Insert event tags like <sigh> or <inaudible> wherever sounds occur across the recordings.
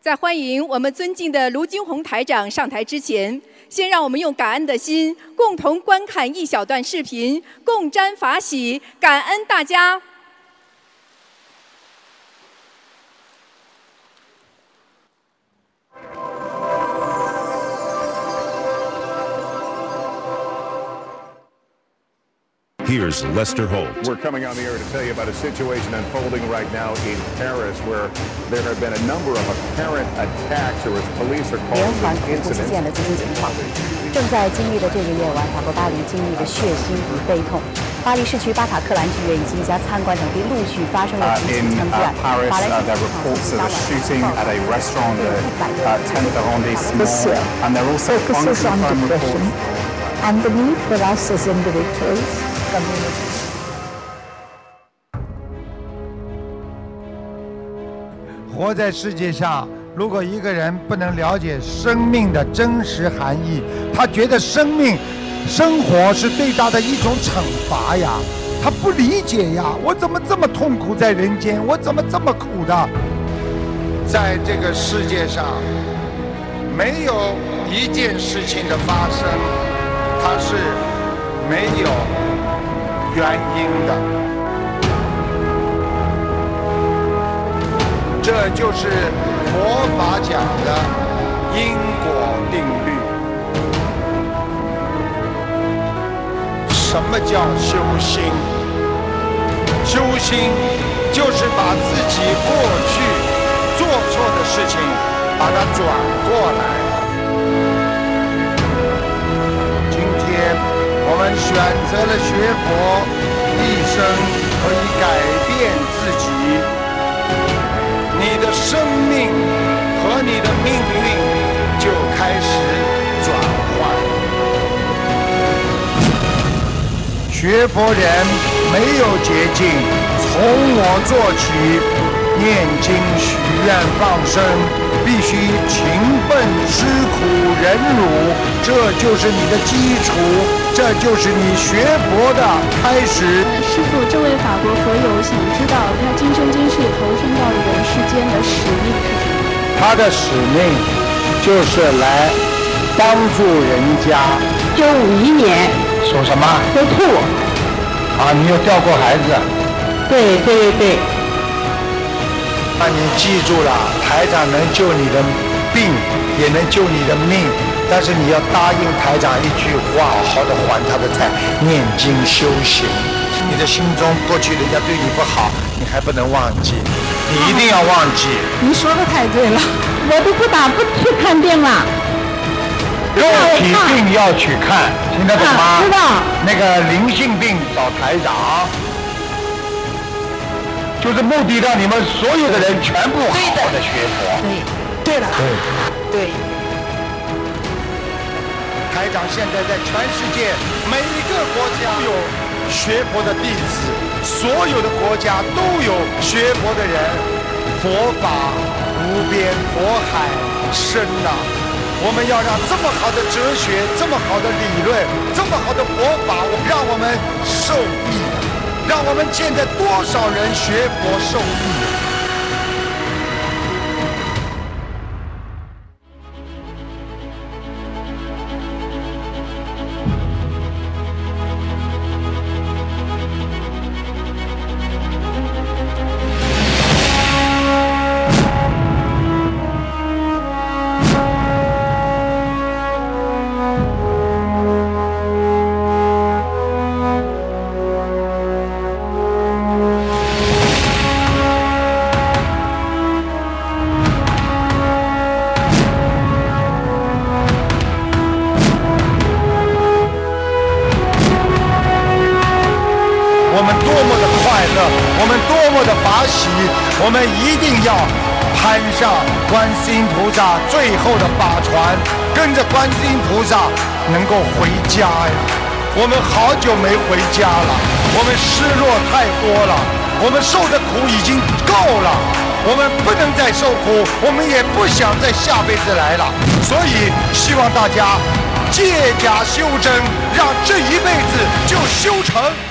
在欢迎我们尊敬的卢金红台长上台之前，先让我们用感恩的心，共同观看一小段视频，共沾法喜，感恩大家。Here's Lester Holt. We're coming on the air to tell you about a situation unfolding right now in Paris where there have been a number of apparent attacks or as police are 连 calling 环 them 恐怖事件的 incidents. 最新情况。正在经历的这个夜晚，法国巴黎经历着血腥与悲痛。巴黎市区巴塔克兰剧院以及一家餐馆等地陆续发生了 Uh, 几起 in 枪击 uh, 案。 Paris, 法兰 uh, 西 there 警 are 方 reports 当 of 晚 a shooting at a restaurant uh, uh, 10th arrondissement, This year and there are also focuses on unconfirmed depression reports. and the need for us as individuals, 活在世界上，如果一个人不能了解生命的真实含义，他觉得生命、生活是对他的一种惩罚呀，他不理解呀，我怎么这么痛苦在人间？我怎么这么苦的？在这个世界上，没有一件事情的发生，它是没有原因的。这就是佛法讲的因果定律。什么叫修心？修心就是把自己过去做错的事情，把它转过来。我们选择了学佛，一生可以改变自己。你的生命和你的命运就开始转换。学佛人没有捷径，从我做起，念经、许愿、放生，必须勤奋、吃苦、忍辱，这就是你的基础，这就是你学佛的开始。师傅，这位法国佛友想知道他今生今世投身到人世间的使命是什么？他的使命就是来帮助人家。就五一年属什么？属兔，啊，你有掉过孩子？对对对对，那你记住了，台长能救你的病，也能救你的命，但是你要答应台长一句话，好好的还他的债，念经修行。你的心中过去人家对你不好，你还不能忘记，你一定要忘记。你说的太对了，我都不打不去看病了。肉体病要去看，听得懂吗？啊知道那个灵性病找台长，就是目的让你们所有的人全部好好的学佛。对。了，对，台长现在在全世界每一个国家都有学佛的弟子，所有的国家都有学佛的人。佛法无边，佛海深呐、我们要让这么好的哲学、这么好的理论、这么好的佛法，让我们受益，让我们现在多少人学佛受益。要攀上观世音菩萨最后的法船，跟着观世音菩萨能够回家呀！我们好久没回家了，我们失落太多了，我们受的苦已经够了，我们不能再受苦，我们也不想再下辈子来了，所以希望大家借假修真，让这一辈子就修成。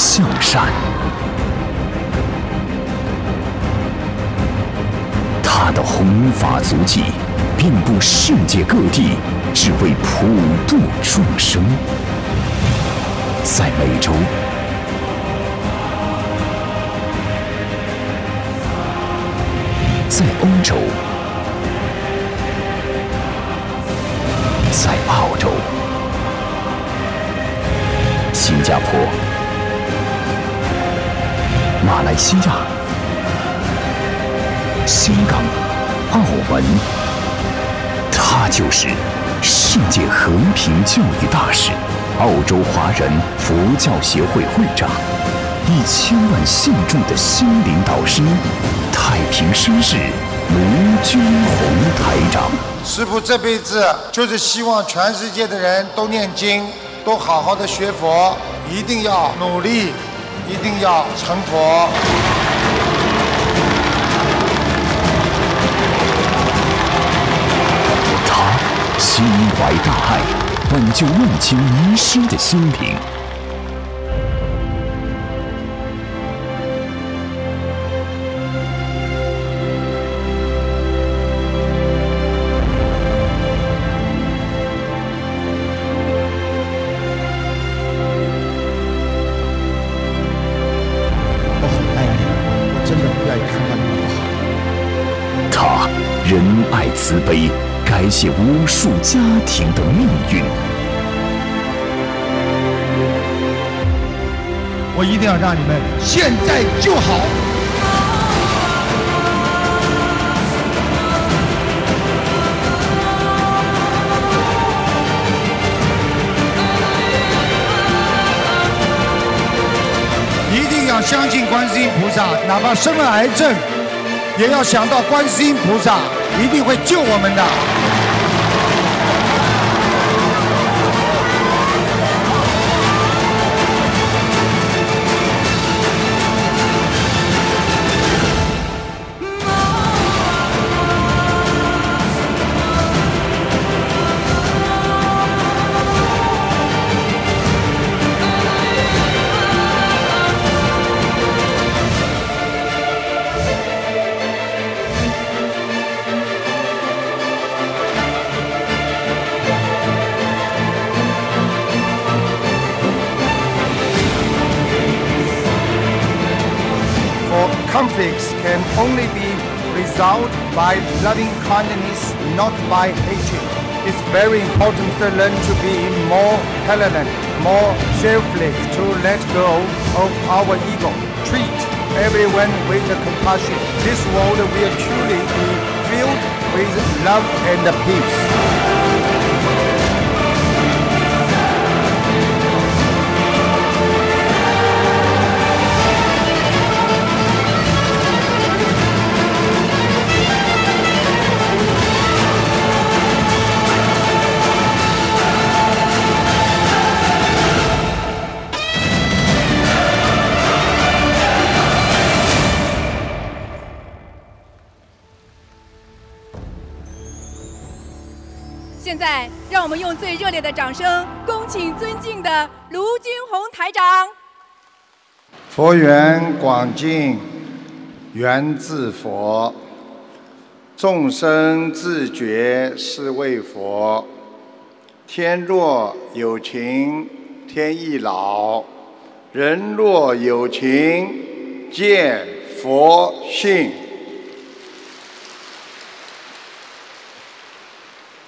向善。他的弘法足迹遍布世界各地，只为普度众生。在美洲。在欧洲，在澳洲、新加坡、马来西亚、香港、澳门，他就是世界和平教育大使、澳洲华人佛教协会会长。一千万信众的心灵导师，太平绅士卢军宏台长。师傅这辈子就是希望全世界的人都念经，都好好的学佛，一定要努力，一定要成佛。他心怀大爱，本就万千迷失的心灵。仁爱慈悲，改写无数家庭的命运。我一定要让你们现在就好。一定要相信观世音菩萨，哪怕生了癌症，也要想到观世音菩萨。一定会救我们的。Resolved by loving kindness, not by hatred. It's very important to learn to be more tolerant, more selfless, to let go of our ego. Treat everyone with compassion. This world will truly be filled with love and peace. 最热烈的掌声，恭请尊敬的卢军红台长。佛缘广进，缘自佛；众生自觉是为佛。天若有情天亦老，人若有情见佛性。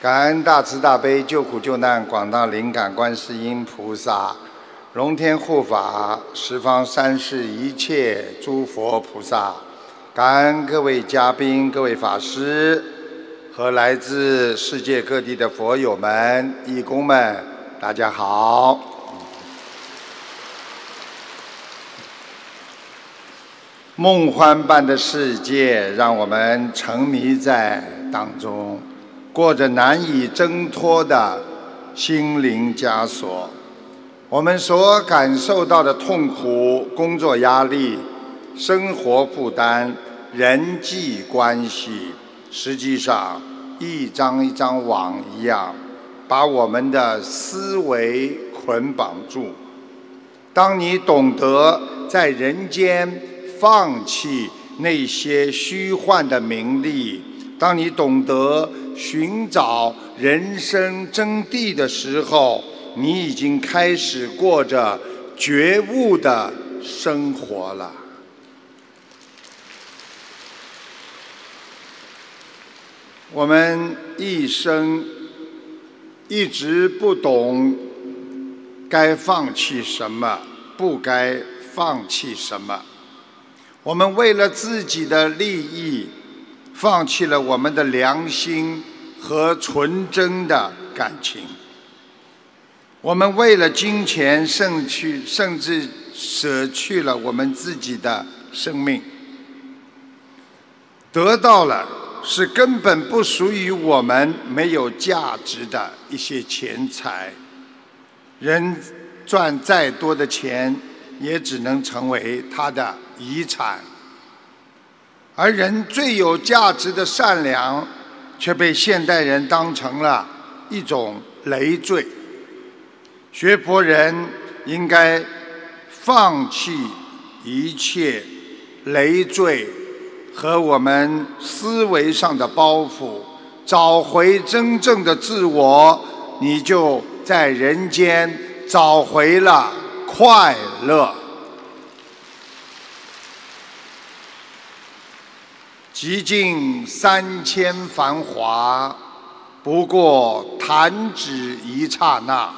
感恩大慈大悲救苦救难广大灵感观世音菩萨，龙天护法十方三世一切诸佛菩萨，感恩各位嘉宾、各位法师和来自世界各地的佛友们、义工们，大家好。梦幻般的世界，让我们沉迷在当中。过着难以挣脱的心灵枷锁，我们所感受到的痛苦、工作压力、生活负担、人际关系，实际上一张一张网一样，把我们的思维捆绑住。当你懂得在人间放弃那些虚幻的名利，当你懂得寻找人生真谛的时候，你已经开始过着觉悟的生活了。我们一生一直不懂该放弃什么，不该放弃什么。我们为了自己的利益，放弃了我们的良心和纯真的感情。我们为了金钱，甚去甚至舍去了我们自己的生命，得到了。是根本不属于我们、没有价值的一些钱财。人赚再多的钱，也只能成为他的遗产。而人最有价值的善良，却被现代人当成了一种累赘。学佛人应该放弃一切累赘。和我们思维上的包袱，找回真正的自我，你就在人间找回了快乐。极尽三千繁华，不过弹指一刹那。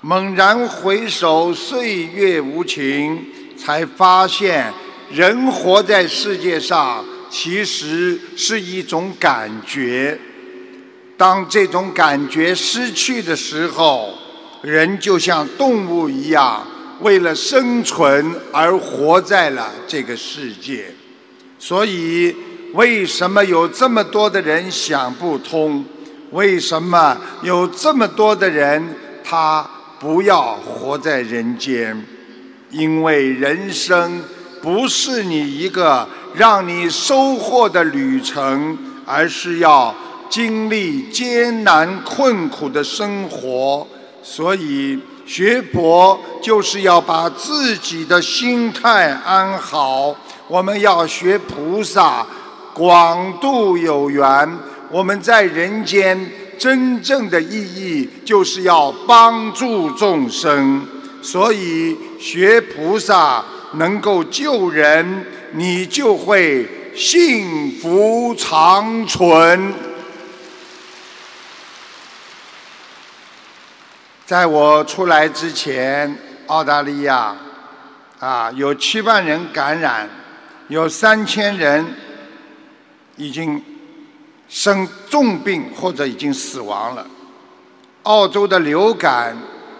猛然回首，岁月无情，才发现。人活在世界上，其实是一种感觉。当这种感觉失去的时候，人就像动物一样，为了生存而活在了这个世界。所以，为什么有这么多的人想不通？为什么有这么多的人他不要活在人间？因为人生。不是你一个让你收获的旅程，而是要经历艰难困苦的生活。所以学佛就是要把自己的心态安好。我们要学菩萨，广度有缘。我们在人间真正的意义就是要帮助众生。所以学菩萨。能够救人，你就会幸福长存。在我出来之前，澳大利亚啊有七万人感染，有三千人已经生重病或者已经死亡了。澳洲的流感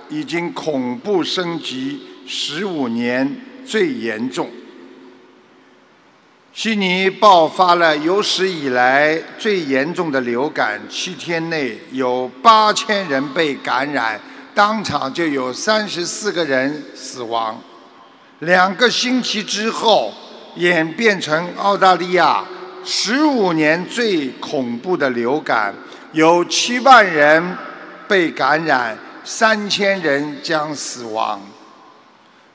已经恐怖升级十五年。最严重，悉尼爆发了有史以来最严重的流感，七天内有八千人被感染，当场就有三十四个人死亡。两个星期之后，演变成澳大利亚十五年最恐怖的流感，有七万人被感染，三千人将死亡。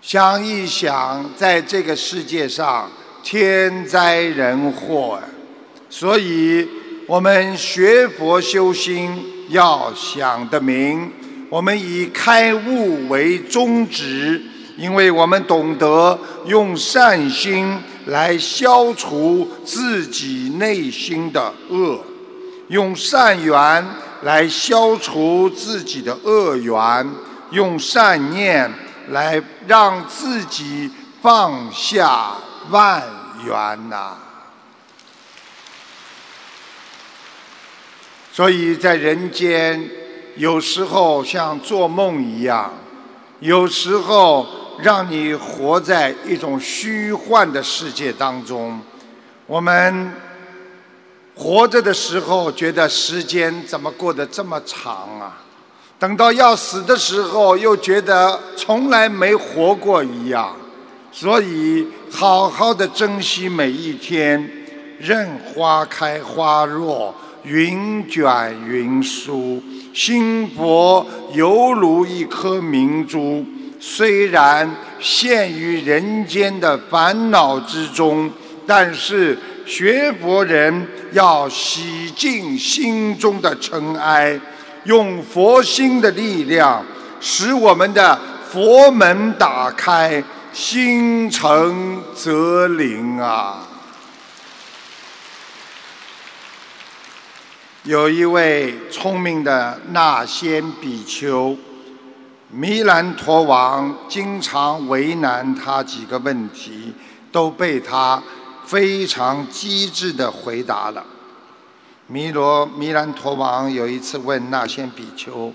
想一想，在这个世界上，天灾人祸，所以我们学佛修心要想得明。我们以开悟为宗旨，因为我们懂得用善心来消除自己内心的恶，用善缘来消除自己的恶缘，用善念。来让自己放下万缘呐！所以在人间，有时候像做梦一样，有时候让你活在一种虚幻的世界当中。我们活着的时候，觉得时间怎么过得这么长啊？等到要死的时候，又觉得从来没活过一样，所以好好的珍惜每一天。任花开花落，云卷云舒，心佛犹如一颗明珠，虽然陷于人间的烦恼之中，但是学佛人要洗净心中的尘埃，用佛心的力量，使我们的佛门打开，心诚则灵啊！有一位聪明的那仙比丘，弥兰陀王经常为难他几个问题，都被他非常机智的回答了。弥罗弥兰陀王有一次问那仙比丘：“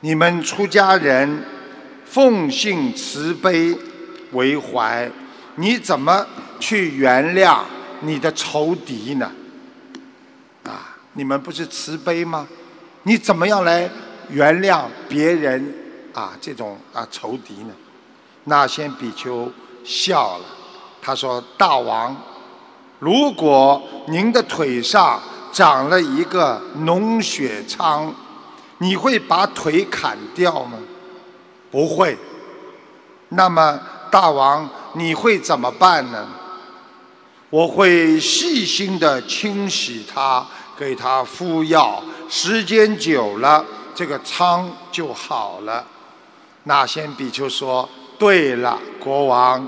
你们出家人奉信慈悲为怀，你怎么去原谅你的仇敌呢？”啊，你们不是慈悲吗？你怎么样来原谅别人啊这种啊仇敌呢？那先比丘笑了，他说：“大王，如果您的腿上长了一个脓血疮，你会把腿砍掉吗？不会。那么大王，你会怎么办呢？我会细心的清洗它，给它敷药，时间久了，这个疮就好了。那先比丘说：“对了，国王，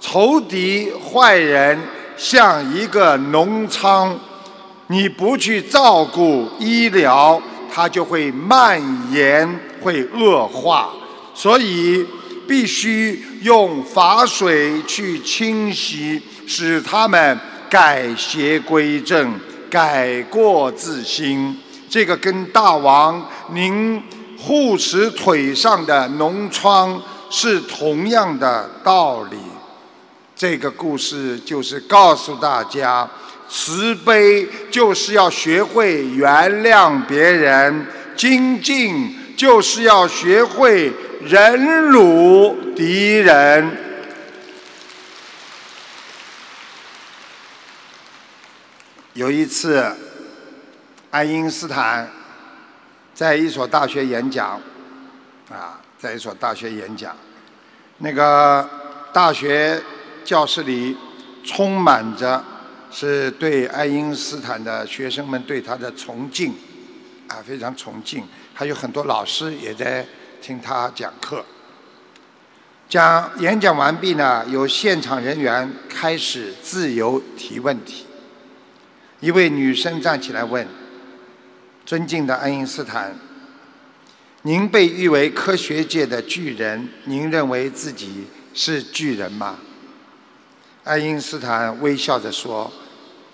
仇敌坏人像一个脓疮，你不去照顾医疗，它就会蔓延，会恶化。所以必须用法水去清洗，使他们改邪归正，改过自新。这个跟大王您护持腿上的脓疮是同样的道理。这个故事就是告诉大家，慈悲就是要学会原谅别人，精进就是要学会忍辱敌人。有一次，爱因斯坦在一所大学演讲，啊，在一所大学演讲，那个大学教室里充满着是对爱因斯坦的学生们对他的崇敬，啊，非常崇敬，还有很多老师也在听他讲课。讲演讲完毕呢，有现场人员开始自由提问题。一位女生站起来问：“尊敬的爱因斯坦，您被誉为科学界的巨人，您认为自己是巨人吗？”爱因斯坦微笑着说：“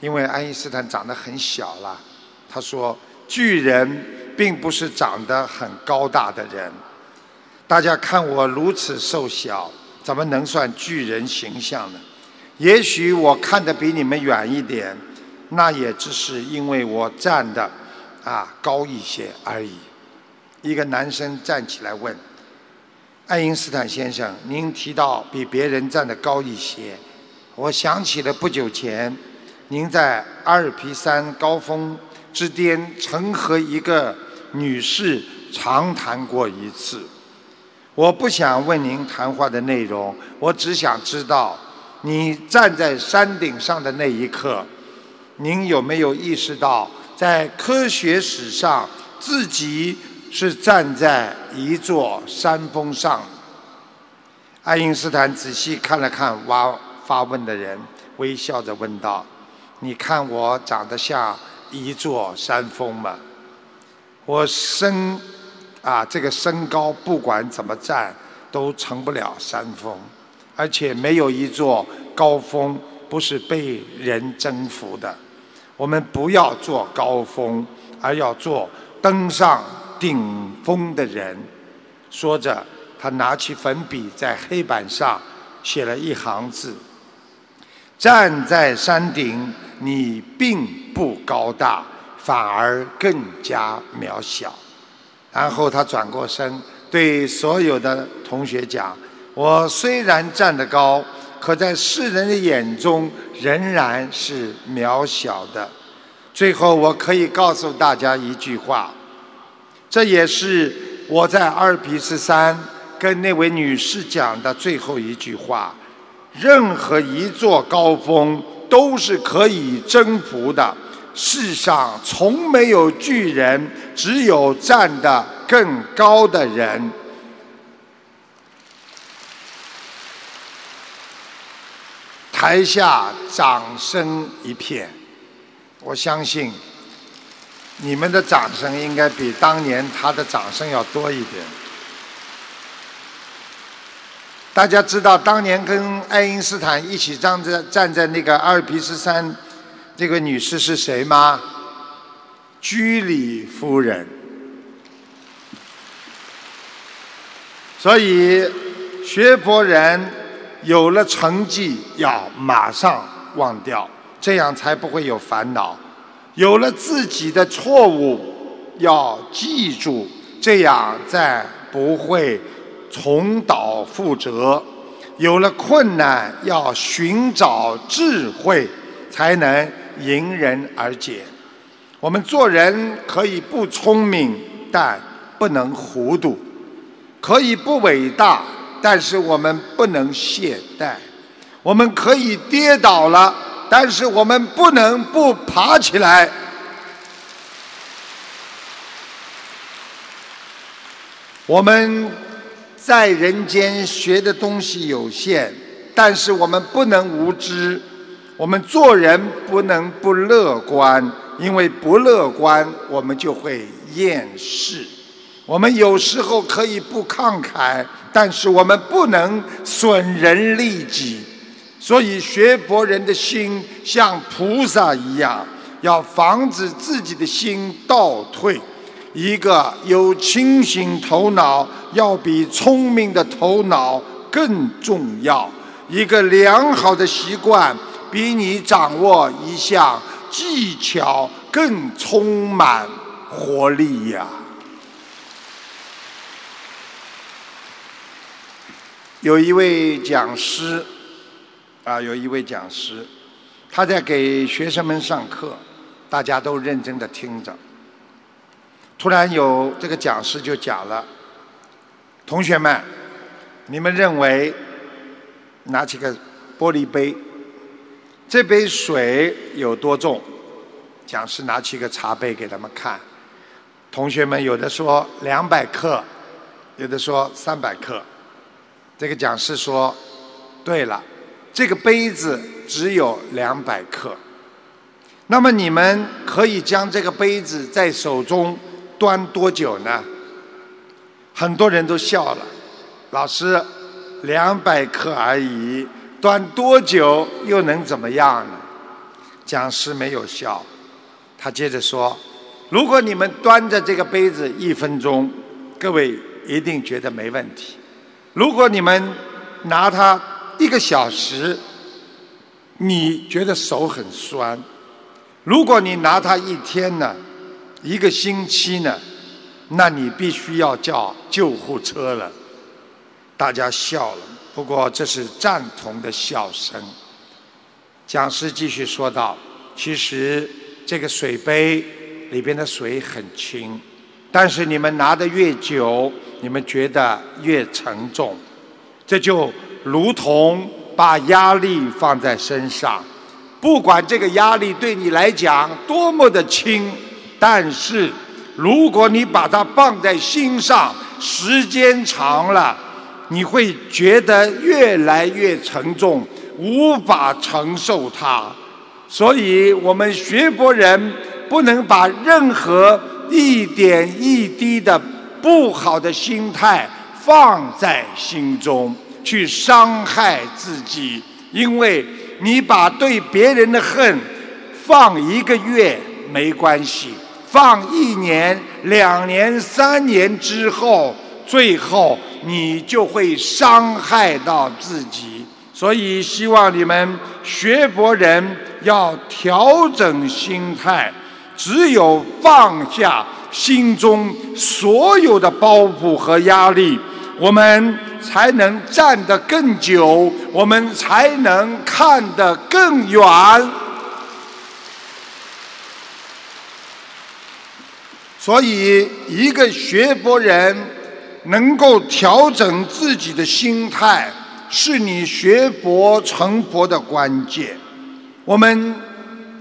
因为爱因斯坦长得很小了。”他说：“巨人并不是长得很高大的人，大家看我如此瘦小，怎么能算巨人形象呢？也许我看得比你们远一点。”那也只是因为我站的啊高一些而已。一个男生站起来问：“爱因斯坦先生，您提到比别人站得高一些，我想起了不久前您在阿尔卑山高峰之巅曾和一个女士长谈过一次。我不想问您谈话的内容，我只想知道你站在山顶上的那一刻。”您有没有意识到，在科学史上，自己是站在一座山峰上？爱因斯坦仔细看了看挖发问的人，微笑着问道：“你看我长得像一座山峰吗？我身啊，这个身高不管怎么站都成不了山峰，而且没有一座高峰不是被人征服的。”我们不要做高峰，而要做登上顶峰的人。说着，他拿起粉笔在黑板上写了一行字：“站在山顶，你并不高大，反而更加渺小。”然后他转过身，对所有的同学讲：“我虽然站得高。”可在世人的眼中仍然是渺小的。最后，我可以告诉大家一句话：这也是我在阿尔卑斯山跟那位女士讲的最后一句话：任何一座高峰都是可以征服的。世上从没有巨人，只有站得更高的人。台下掌声一片，我相信你们的掌声应该比当年他的掌声要多一点。大家知道当年跟爱因斯坦一起站在站在那个阿尔卑斯山，这个女士是谁吗？居里夫人。所以学佛人。有了成绩，要马上忘掉，这样才不会有烦恼；有了自己的错误，要记住，这样再不会重蹈覆辙；有了困难，要寻找智慧，才能迎刃而解。我们做人可以不聪明，但不能糊涂；可以不伟大。但是我们不能懈怠，我们可以跌倒了，但是我们不能不爬起来。我们在人间学的东西有限，但是我们不能无知。我们做人不能不乐观，因为不乐观，我们就会厌世。我们有时候可以不慷慨。但是我们不能损人利己，所以学佛人的心像菩萨一样，要防止自己的心倒退。一个有清醒头脑，要比聪明的头脑更重要。一个良好的习惯，比你掌握一项技巧更充满活力呀。有一位讲师，啊，有一位讲师，他在给学生们上课，大家都认真的听着。突然有这个讲师就讲了：“同学们，你们认为，拿起个玻璃杯，这杯水有多重？”讲师拿起个茶杯给他们看，同学们有的说两百克，有的说三百克。这个讲师说：“对了，这个杯子只有两百克。那么你们可以将这个杯子在手中端多久呢？”很多人都笑了。老师，两百克而已，端多久又能怎么样呢？讲师没有笑，他接着说：“如果你们端着这个杯子一分钟，各位一定觉得没问题。”如果你们拿它一个小时，你觉得手很酸；如果你拿它一天呢，一个星期呢，那你必须要叫救护车了。大家笑了，不过这是赞同的笑声。讲师继续说道：“其实这个水杯里边的水很轻，但是你们拿的越久。”你们觉得越沉重，这就如同把压力放在身上，不管这个压力对你来讲多么的轻，但是如果你把它放在心上，时间长了，你会觉得越来越沉重，无法承受它。所以我们学佛人不能把任何一点一滴的。不好的心态放在心中，去伤害自己，因为你把对别人的恨放一个月没关系，放一年、两年、三年之后，最后你就会伤害到自己。所以，希望你们学佛人要调整心态，只有放下。心中所有的包袱和压力，我们才能站得更久，我们才能看得更远。所以，一个学佛人能够调整自己的心态，是你学佛成佛的关键。我们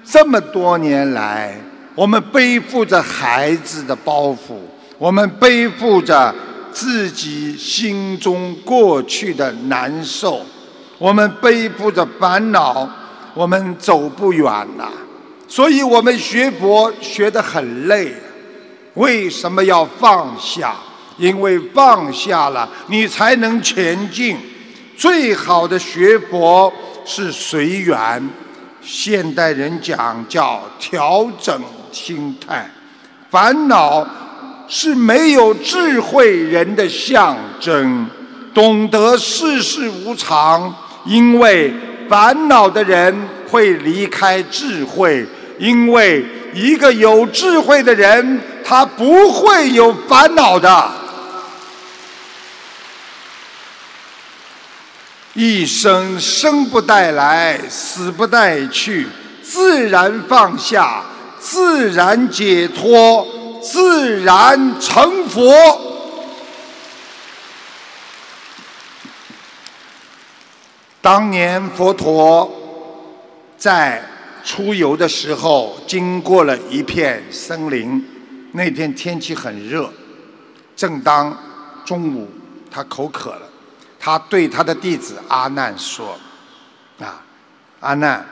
这么多年来，我们背负着孩子的包袱，我们背负着自己心中过去的难受，我们背负着烦恼，我们走不远了。所以我们学佛学得很累。为什么要放下？因为放下了，你才能前进。最好的学佛是随缘，现代人讲叫调整心态。烦恼是没有智慧人的象征，懂得世事无常，因为烦恼的人会离开智慧，因为一个有智慧的人。他不会有烦恼的，一生生不带来，死不带去，自然放下，自然解脱，自然成佛。当年佛陀在出游的时候，经过了一片森林。那天天气很热，正当中午，他口渴了，他对他的弟子阿难说：“啊，阿难，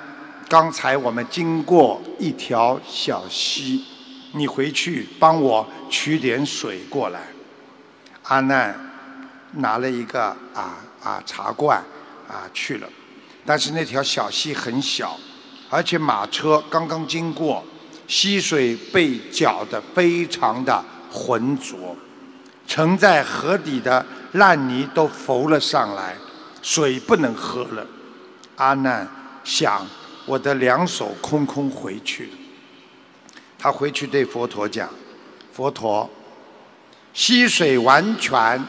刚才我们经过一条小溪，你回去帮我取点水过来。”阿难拿了一个啊啊茶罐啊去了，但是那条小溪很小，而且马车刚刚经过。溪水被搅得非常的浑浊，沉在河底的烂泥都浮了上来，水不能喝了。阿难想，我的两手空空回去。他回去对佛陀讲：“佛陀，溪水完全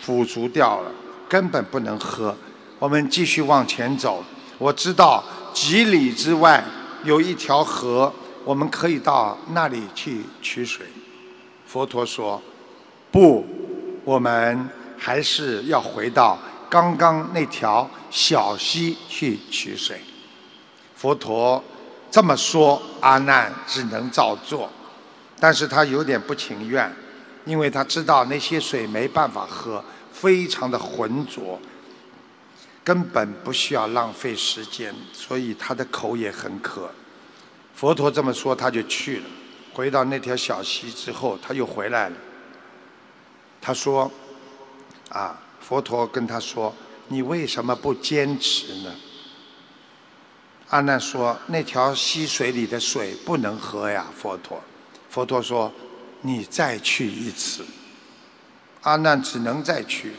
腐浊掉了，根本不能喝。我们继续往前走。我知道几里之外有一条河。”我们可以到那里去取水。佛陀说：“不，我们还是要回到刚刚那条小溪去取水。”佛陀这么说，阿难只能照做，但是他有点不情愿，因为他知道那些水没办法喝，非常的浑浊，根本不需要浪费时间，所以他的口也很渴。佛陀这么说，他就去了。回到那条小溪之后，他又回来了。他说：“啊，佛陀跟他说，你为什么不坚持呢？”阿难说：“那条溪水里的水不能喝呀，佛陀。”佛陀说：“你再去一次。”阿难只能再去。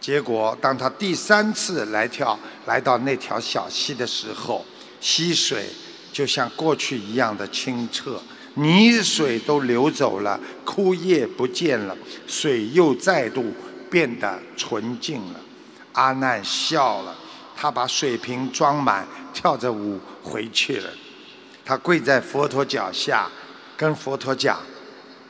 结果，当他第三次来跳来到那条小溪的时候，溪水。就像过去一样的清澈，泥水都流走了，枯叶不见了，水又再度变得纯净了。阿难笑了，他把水瓶装满，跳着舞回去了。他跪在佛陀脚下，跟佛陀讲：“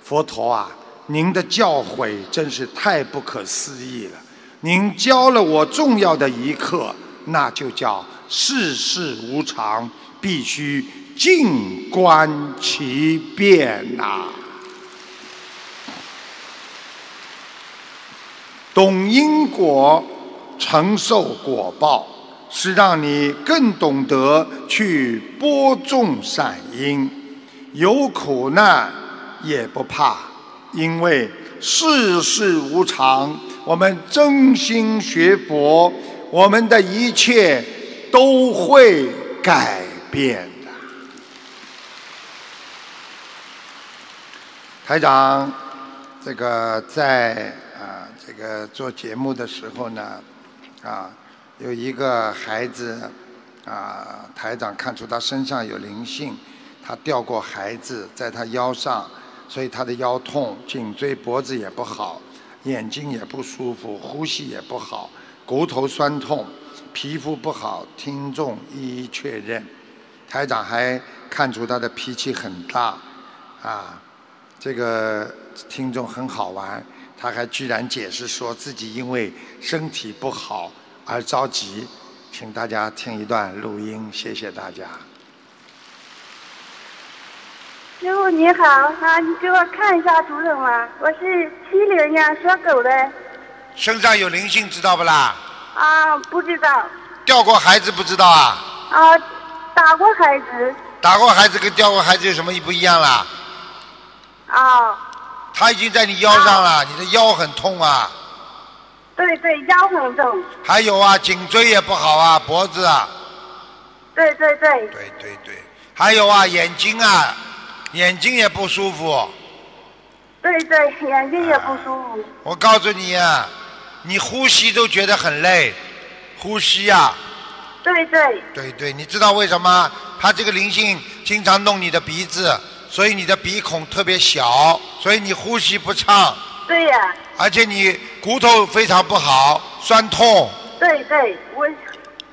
佛陀啊，您的教诲真是太不可思议了！您教了我重要的一课，那就叫世事无常。”必须静观其变呐，懂因果，承受果报，是让你更懂得去播种善因，有苦难也不怕，因为世事无常。我们真心学佛，我们的一切都会改。变的，台长，这个在啊，这个做节目的时候呢，啊，有一个孩子啊，台长看出他身上有灵性，他掉过孩子在他腰上，所以他的腰痛，颈椎脖子也不好，眼睛也不舒服，呼吸也不好，骨头酸痛，皮肤不好，听众一一确认。台长还看出他的脾气很大，啊，这个听众很好玩，他还居然解释说自己因为身体不好而着急，请大家听一段录音，谢谢大家。师傅你好啊，你给我看一下图腾吗？我是七零年属狗的身上有灵性，知道不啦？啊，不知道掉过孩子不知道啊？啊，打过孩子打过孩子跟掉过孩子有什么不一样啦？啊，他已经在你腰上了，你的腰很痛啊。对对，腰很痛，还有啊，颈椎也不好啊，脖子啊，对对对。对对对，还有啊，眼睛啊，眼睛也不舒服。对对，眼睛也不舒服，我告诉你啊，你呼吸都觉得很累，呼吸啊，对对。对对，你知道为什么？他这个灵性经常弄你的鼻子，所以你的鼻孔特别小，所以你呼吸不畅，对呀、而且你骨头非常不好，酸痛，对对，我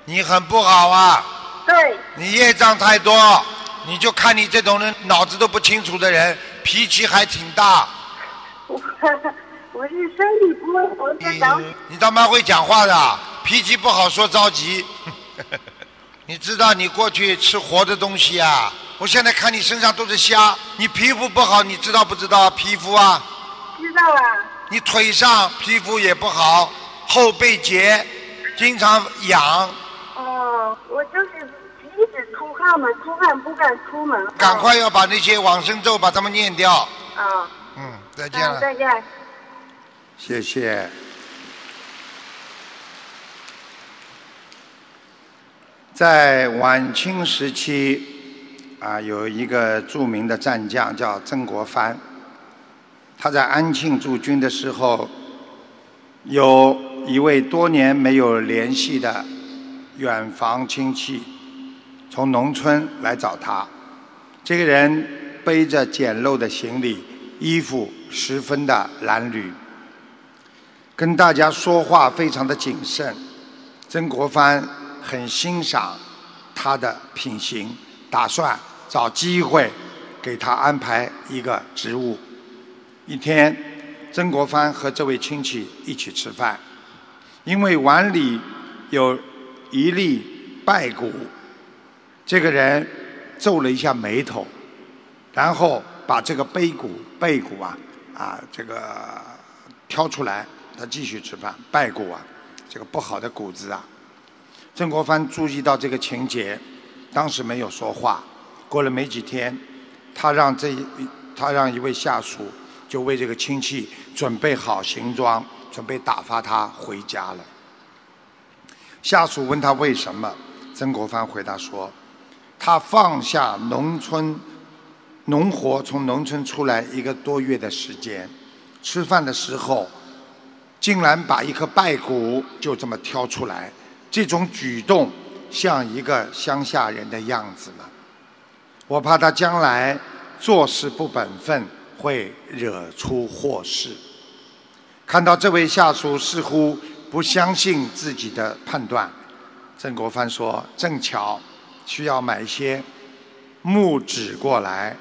你很不好啊。对你业障太多，你就看你这种人脑子都不清楚的人，脾气还挺大。我 <laughs> 我是身体不会，我是想你他妈会讲话的，脾气不好说着急。<laughs> 你知道你过去吃活的东西啊？我现在看你身上都是虾，你皮肤不好，你知道不知道？皮肤啊，知道了，你腿上皮肤也不好，后背结经常痒，哦，我就是一直出汗嘛，出汗不敢出门，赶快要把那些往生咒把它们念掉。啊，嗯，再见嗯，了。再见。谢谢。在晚清时期，啊，有一个著名的战将叫曾国藩。他在安庆驻军的时候，有一位多年没有联系的远房亲戚，从农村来找他。这个人背着简陋的行李，衣服十分的褴褛。跟大家说话非常的谨慎。曾国藩很欣赏他的品行，打算找机会给他安排一个职务。一天，曾国藩和这位亲戚一起吃饭，因为碗里有一粒败骨，这个人皱了一下眉头，然后把这个背骨背骨啊啊这个挑出来，他继续吃饭。败骨啊，这个不好的骨子啊。曾国藩注意到这个情节，当时没有说话。过了没几天，他让这一他让一位下属就为这个亲戚准备好行装，准备打发他回家了。下属问他为什么，曾国藩回答说：“他放下农村农活，从农村出来一个多月的时间，吃饭的时候，竟然把一颗败骨就这么挑出来，这种举动像一个乡下人的样子吗？我怕他将来做事不本分，会惹出祸事。”看到这位下属似乎不相信自己的判断，曾国藩说：“正巧需要买些木纸过来，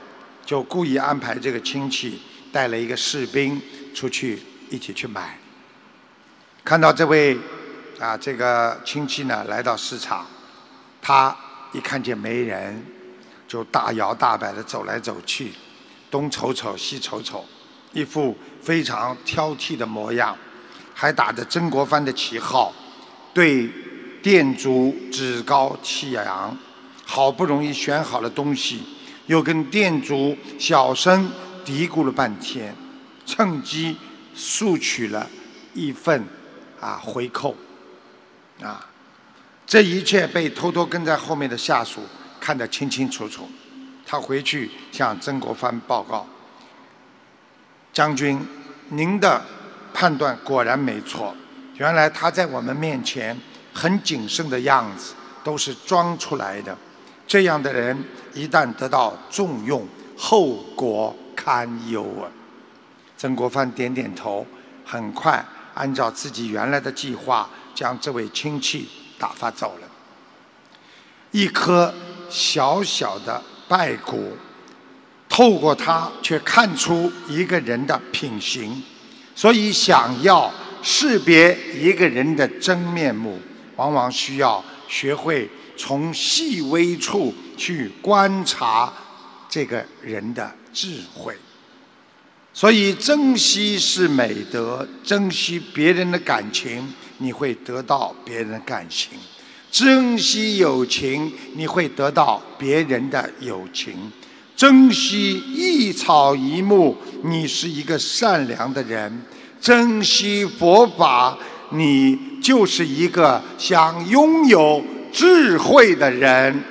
就故意安排这个亲戚带了一个士兵出去一起去买。看到这位啊这个亲戚呢来到市场，他一看见没人，就大摇大摆的走来走去，东瞅瞅西瞅瞅，一副非常挑剔的模样，还打着曾国藩的旗号，对店主趾高气扬。好不容易选好了东西，又跟店主小声嘀咕了半天，趁机索取了一份啊回扣，啊，这一切被偷偷跟在后面的下属看得清清楚楚。他回去向曾国藩报告：“将军，您的判断果然没错。原来他在我们面前很谨慎的样子，都是装出来的。这样的人一旦得到重用，后果堪忧啊！”曾国藩点点头，很快按照自己原来的计划，将这位亲戚打发走了。一颗小小的败骨，透过它却看出一个人的品行。所以，想要识别一个人的真面目，往往需要学会从细微处去观察这个人的智慧。所以，珍惜是美德，珍惜别人的感情，你会得到别人的感情；珍惜友情，你会得到别人的友情；珍惜一草一木，你是一个善良的人；珍惜佛法，你就是一个想拥有智慧的人。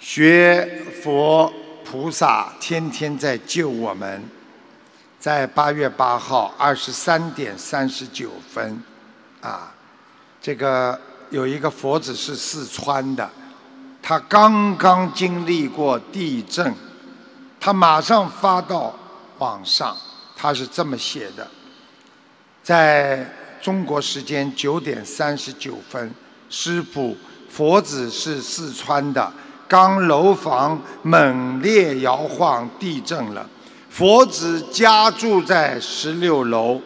学佛菩萨天天在救我们。在八月八号二十三点三十九分，啊，这个有一个佛子是四川的，他刚刚经历过地震，他马上发到网上，他是这么写的：在中国时间九点三十九分，师傅，佛子是四川的。刚楼房猛烈摇晃，地震了。佛子家住在十六楼，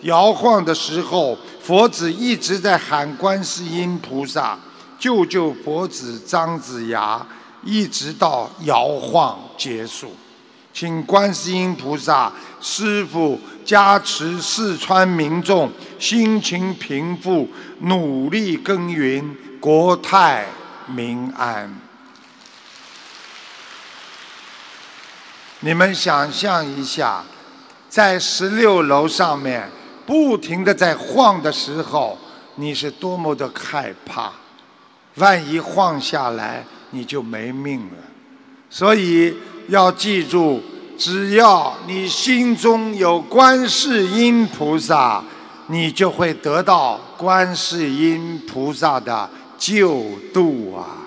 摇晃的时候，佛子一直在喊观世音菩萨救救佛子张子牙，一直到摇晃结束。请观世音菩萨师父加持四川民众心情平复，努力耕耘，国泰民安。你们想象一下，在十六楼上面不停的在晃的时候，你是多么的害怕，万一晃下来你就没命了。所以要记住，只要你心中有观世音菩萨，你就会得到观世音菩萨的救度啊。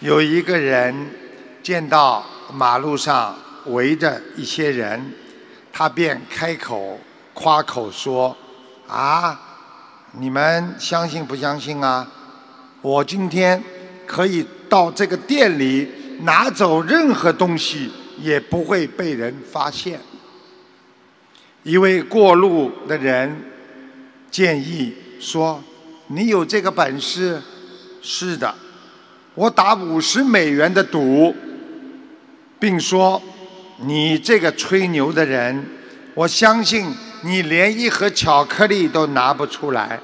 有一个人见到马路上围着一些人，他便开口夸口说：“啊，你们相信不相信啊？我今天可以到这个店里拿走任何东西，也不会被人发现。”一位过路的人建议说：“你有这个本事？是的。”我打五十美元的赌，并说：“你这个吹牛的人，我相信你连一盒巧克力都拿不出来。”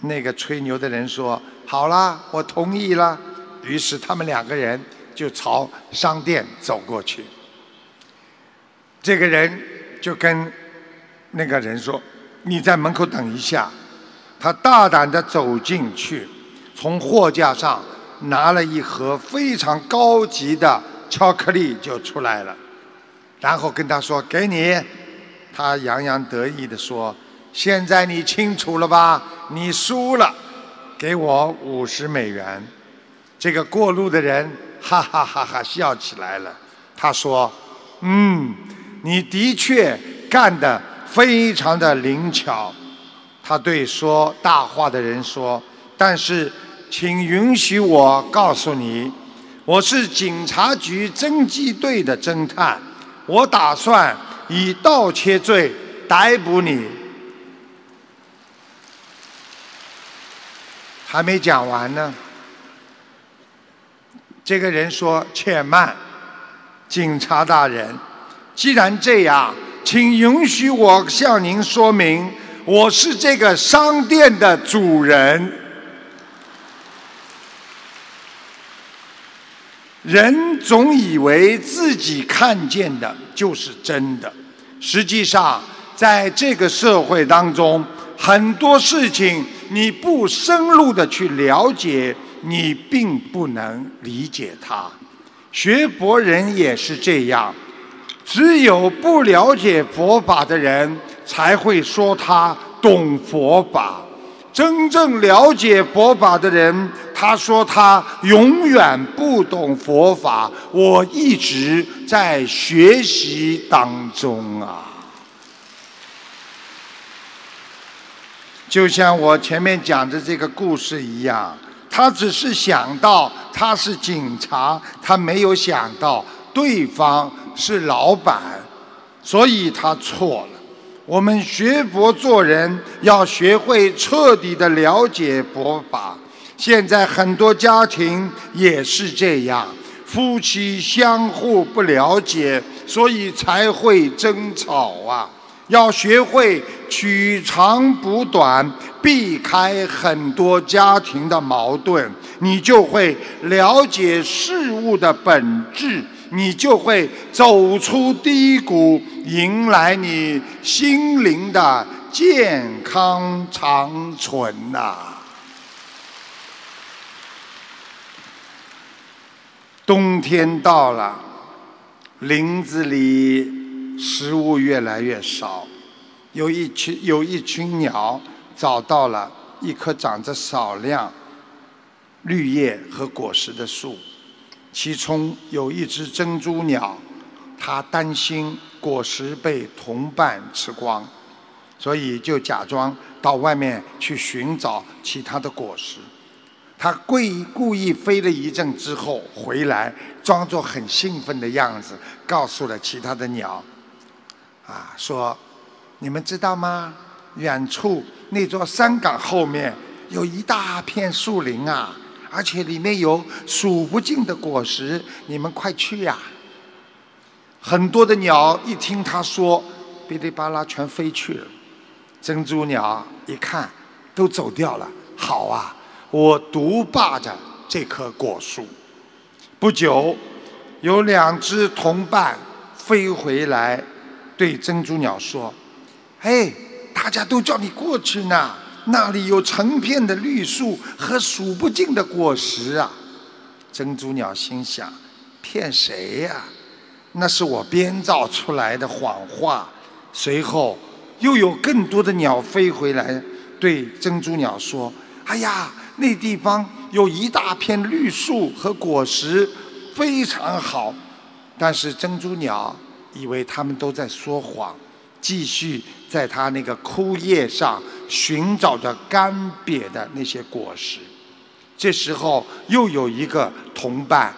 那个吹牛的人说：“好啦，我同意了。”于是他们两个人就朝商店走过去。这个人就跟那个人说：“你在门口等一下。”他大胆地走进去，从货架上。拿了一盒非常高级的巧克力就出来了，然后跟他说：“给你。”他洋洋得意地说：“现在你清楚了吧？你输了，给我五十美元。”这个过路的人哈哈哈哈笑起来了。他说：“嗯，你的确干得非常的灵巧。”他对说大话的人说：“但是。”请允许我告诉你，我是警察局侦缉队的侦探，我打算以盗窃罪逮捕你。还没讲完呢，这个人说：“且慢，警察大人，既然这样，请允许我向您说明，我是这个商店的主人。”人总以为自己看见的就是真的，实际上，在这个社会当中，很多事情你不深入的去了解，你并不能理解它。学佛人也是这样，只有不了解佛法的人，才会说他懂佛法。真正了解佛法的人，他说他永远不懂佛法。我一直在学习当中啊。就像我前面讲的这个故事一样，他只是想到他是警察，他没有想到对方是老板，所以他错了。我们学佛做人，要学会彻底的了解佛法。现在很多家庭也是这样，夫妻相互不了解，所以才会争吵啊。要学会取长补短，避开很多家庭的矛盾，你就会了解事物的本质。你就会走出低谷，迎来你心灵的健康长存呐、冬天到了，林子里食物越来越少，有一群有一群鸟找到了一棵长着少量绿叶和果实的树。其中有一只珍珠鸟，它担心果实被同伴吃光，所以就假装到外面去寻找其他的果实。它故意故意飞了一阵之后回来，装作很兴奋的样子，告诉了其他的鸟，啊，说你们知道吗？远处那座山岗后面有一大片树林啊。而且里面有数不尽的果实，你们快去呀！很多的鸟一听他说，噼里啪啦全飞去了。珍珠鸟一看，都走掉了。好啊，我独霸着这棵果树。不久，有两只同伴飞回来，对珍珠鸟说：“嘿，大家都叫你过去呢。”那里有成片的绿树和数不尽的果实啊！珍珠鸟心想：骗谁呀？那是我编造出来的谎话。随后，又有更多的鸟飞回来，对珍珠鸟说：“哎呀，那地方有一大片绿树和果实，非常好。”但是珍珠鸟以为他们都在说谎。继续在它那个枯叶上寻找着干瘪的那些果实。这时候，又有一个同伴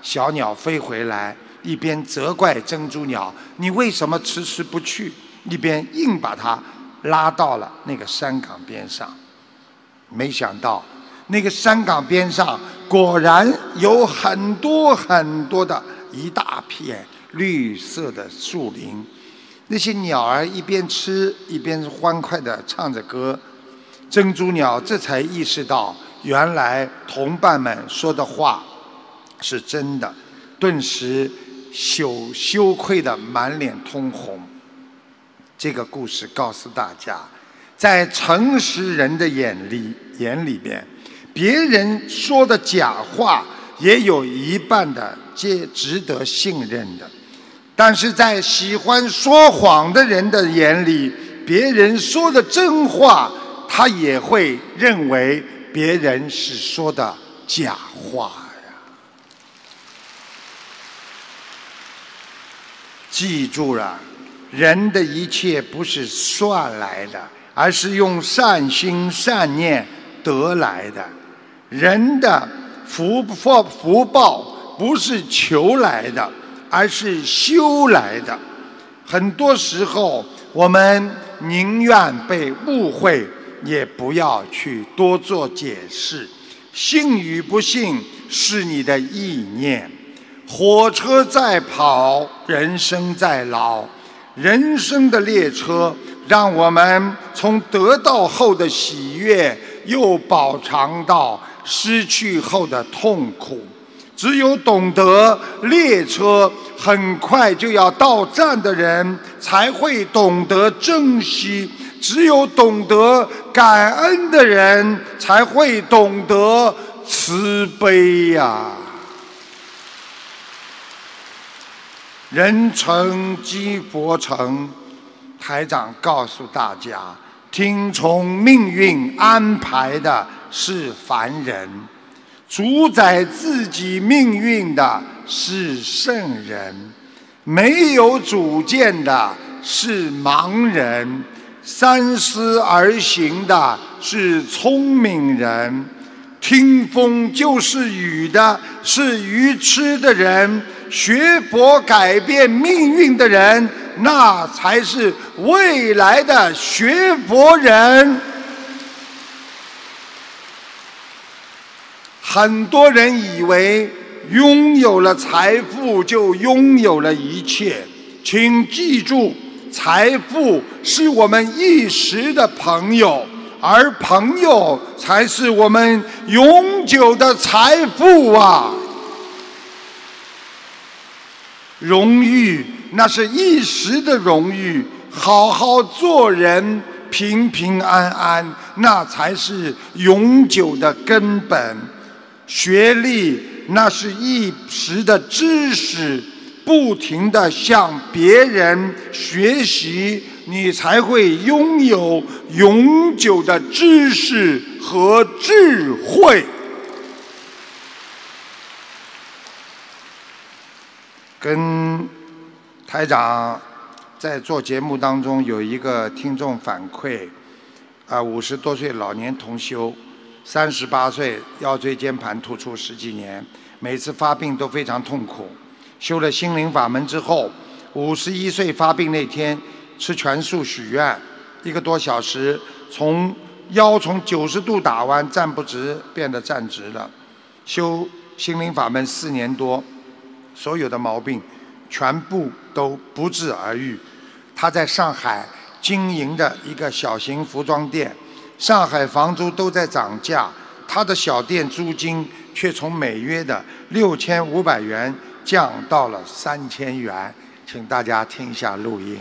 小鸟飞回来，一边责怪珍珠鸟：“你为什么迟迟不去？”一边硬把它拉到了那个山岗边上。没想到，那个山岗边上果然有很多很多的一大片绿色的树林。那些鸟儿一边吃一边欢快地唱着歌，珍珠鸟这才意识到，原来同伴们说的话是真的，顿时羞羞愧得满脸通红。这个故事告诉大家，在诚实人的眼里眼里边，别人说的假话也有一半的皆值得信任的。但是在喜欢说谎的人的眼里，别人说的真话，他也会认为别人是说的假话呀。记住了，人的一切不是算来的，而是用善心善念得来的。人的福福福报不是求来的。而是修来的。很多时候，我们宁愿被误会，也不要去多做解释。信与不信是你的意念。火车在跑，人生在老。人生的列车，让我们从得到后的喜悦，又饱尝到失去后的痛苦。只有懂得列车很快就要到站的人，才会懂得珍惜；只有懂得感恩的人，才会懂得慈悲呀。人成即佛成，台长告诉大家：听从命运安排的是凡人。主宰自己命运的是圣人，没有主见的是盲人。三思而行的是聪明人，听风就是雨的是愚痴的人，学佛改变命运的人，那才是未来的学佛人。很多人以为拥有了财富就拥有了一切，请记住，财富是我们一时的朋友，而朋友才是我们永久的财富啊！荣誉那是一时的荣誉，好好做人，平平安安，那才是永久的根本。学历那是一时的知识，不停的向别人学习，你才会拥有永久的知识和智慧。跟台长在做节目当中，有一个听众反馈，啊，五十多岁老年同修。三十八岁，腰椎间盘突出十几年，每次发病都非常痛苦。修了心灵法门之后，五十一岁发病那天吃全素许愿，一个多小时，从腰从九十度打弯站不直变得站直了。修心灵法门四年多，所有的毛病全部都不治而愈。他在上海经营的一个小型服装店。上海房租都在涨价，他的小店租金却从每月的六千五百元降到了三千元，请大家听一下录音。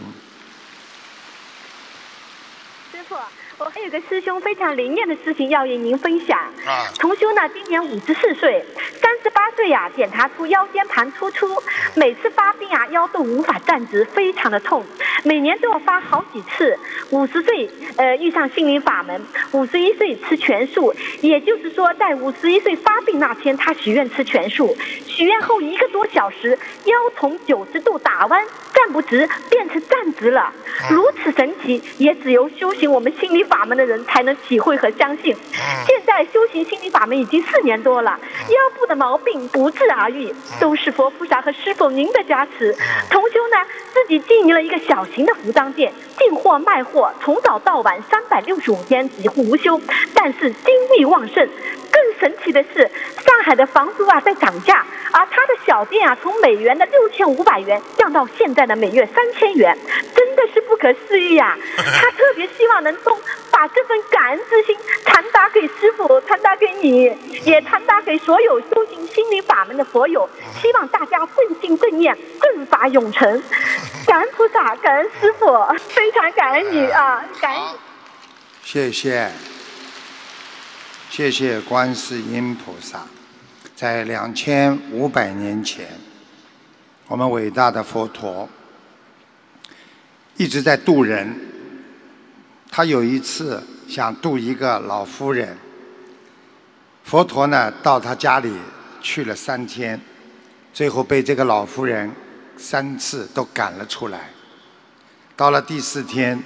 师傅。我还有个师兄非常灵验的事情要与您分享。啊。同修呢，今年五十四岁，三十八岁呀，检查出腰间盘突出，每次发病啊，腰都无法站直，非常的痛，每年都要发好几次。五十岁，呃，遇上心灵法门，五十一岁吃全素，也就是说，在五十一岁发病那天，他许愿吃全素，许愿后一个多小时，腰从九十度打弯站不直，变成站直了，如此神奇，也只有修行我们心理。法门的人才能体会和相信。现在修行心理法门已经四年多了，腰部的毛病不治而愈，都是佛菩萨和师傅您的加持。同修呢，自己经营了一个小型的服装店，进货卖货，从早到晚三百六十五天几乎无休，但是精力旺盛。更神奇的是，上海的房租啊在涨价，而他的小店啊从美元的六千五百元降到现在的每月三千元，真的是不可思议呀！<laughs> 他特别希望能从把这份感恩之心传达给师傅，传达给你，也传达给所有修行心灵法门的佛友，希望大家正心正念，正法永成。<laughs> 感恩菩萨，感恩师傅，非常感恩你啊！感恩。谢谢。谢谢观世音菩萨，在两千五百年前，我们伟大的佛陀一直在渡人。他有一次想渡一个老夫人，佛陀呢到他家里去了三天，最后被这个老夫人三次都赶了出来。到了第四天，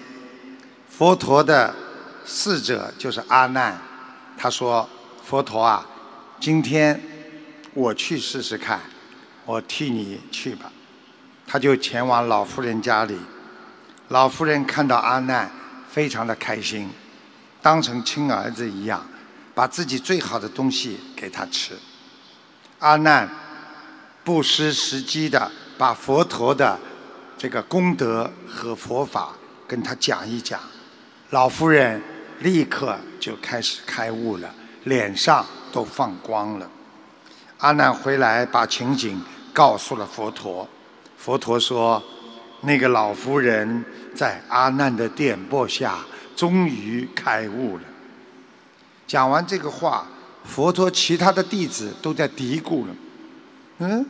佛陀的侍者就是阿难。他说：“佛陀啊，今天我去试试看，我替你去吧。”他就前往老夫人家里。老夫人看到阿难，非常的开心，当成亲儿子一样，把自己最好的东西给他吃。阿难不失时机的把佛陀的这个功德和佛法跟他讲一讲。老夫人。立刻就开始开悟了，脸上都放光了。阿难回来把情景告诉了佛陀，佛陀说：“那个老夫人在阿难的点拨下，终于开悟了。”讲完这个话，佛陀其他的弟子都在嘀咕了：“嗯，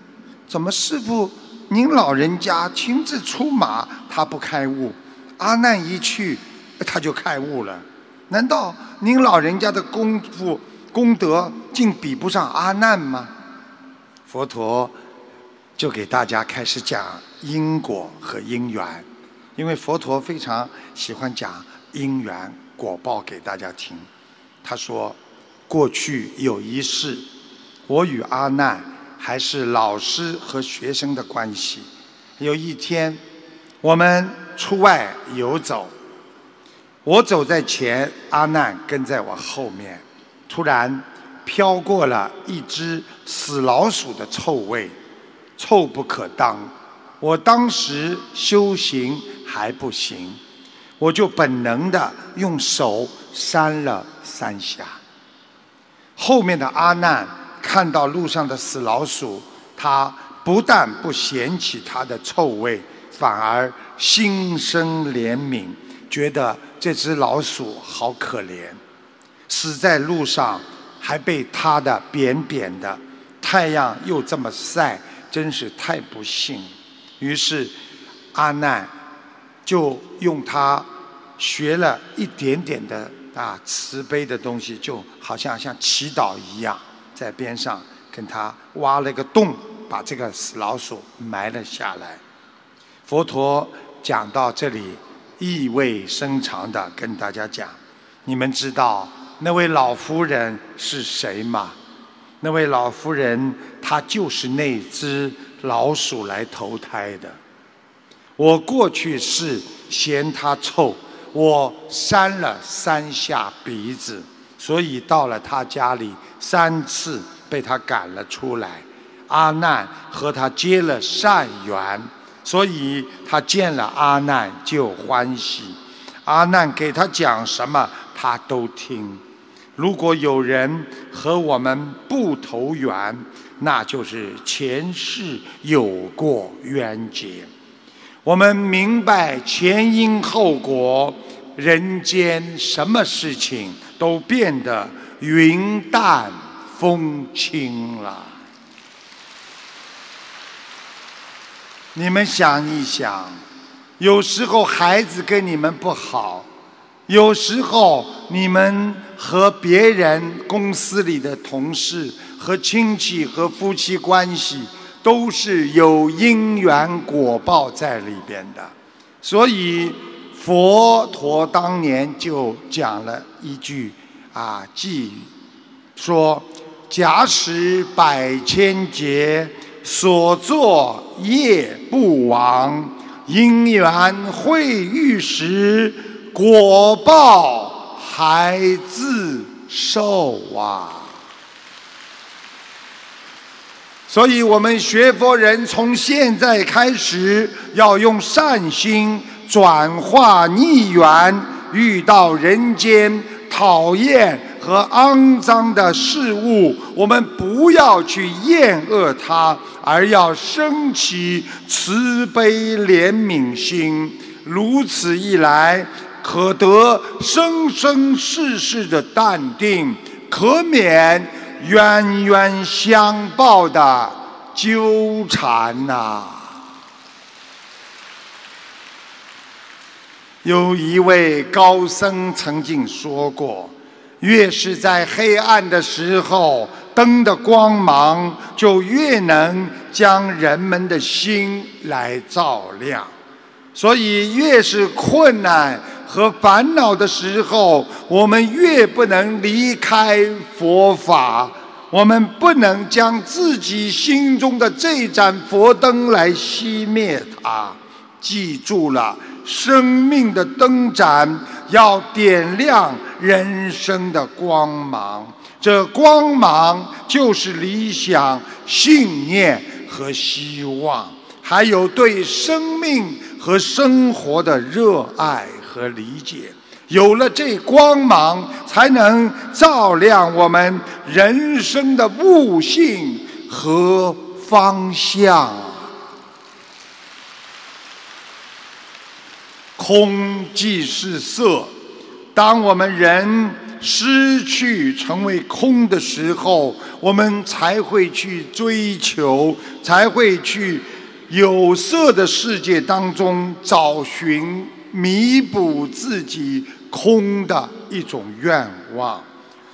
怎么师傅您老人家亲自出马，他不开悟；阿难一去，他就开悟了。”难道您老人家的功夫功德竟比不上阿难吗？佛陀就给大家开始讲因果和因缘，因为佛陀非常喜欢讲因缘果报给大家听。他说，过去有一世，我与阿难还是老师和学生的关系。有一天，我们出外游走，我走在前，阿难跟在我后面。突然，飘过了一只死老鼠的臭味，臭不可当。我当时修行还不行，我就本能的用手扇了三下。后面的阿难看到路上的死老鼠，他不但不嫌弃它的臭味，反而心生怜悯，觉得这只老鼠好可怜，死在路上，还被它的扁扁的，太阳又这么晒，真是太不幸。于是阿难就用他学了一点点的啊慈悲的东西，就好像像祈祷一样，在边上跟他挖了个洞，把这个死老鼠埋了下来。佛陀讲到这里，意味深长的跟大家讲：你们知道那位老夫人是谁吗？那位老夫人，她就是那只老鼠来投胎的。我过去是嫌它臭，我扇了三下鼻子，所以到了他家里三次被他赶了出来。阿难和他结了善缘，所以他见了阿难就欢喜。阿难给他讲什么，他都听。如果有人和我们不投缘，那就是前世有过冤结。我们明白前因后果，人间什么事情都变得云淡风轻了。你们想一想，有时候孩子跟你们不好，有时候你们和别人、公司里的同事、和亲戚、和夫妻关系，都是有因缘果报在里边的。所以佛陀当年就讲了一句啊寄语，说：“假使百千劫。”所作业不亡，因缘会遇时，果报还自受啊！所以我们学佛人从现在开始，要用善心转化逆缘，遇到人间讨厌和肮脏的事物，我们不要去厌恶它。而要升起慈悲怜悯心，如此一来，可得生生世世的淡定，可免冤冤相报的纠缠呐。有一位高僧曾经说过：“越是在黑暗的时候。”灯的光芒就越能将人们的心来照亮，所以越是困难和烦恼的时候，我们越不能离开佛法，我们不能将自己心中的这盏佛灯来熄灭它。记住了，生命的灯盏要点亮人生的光芒。这光芒就是理想、信念和希望，还有对生命和生活的热爱和理解。有了这光芒，才能照亮我们人生的悟性和方向。空即是色，当我们人。失去成为空的时候，我们才会去追求，才会去有色的世界当中找寻弥补自己空的一种愿望。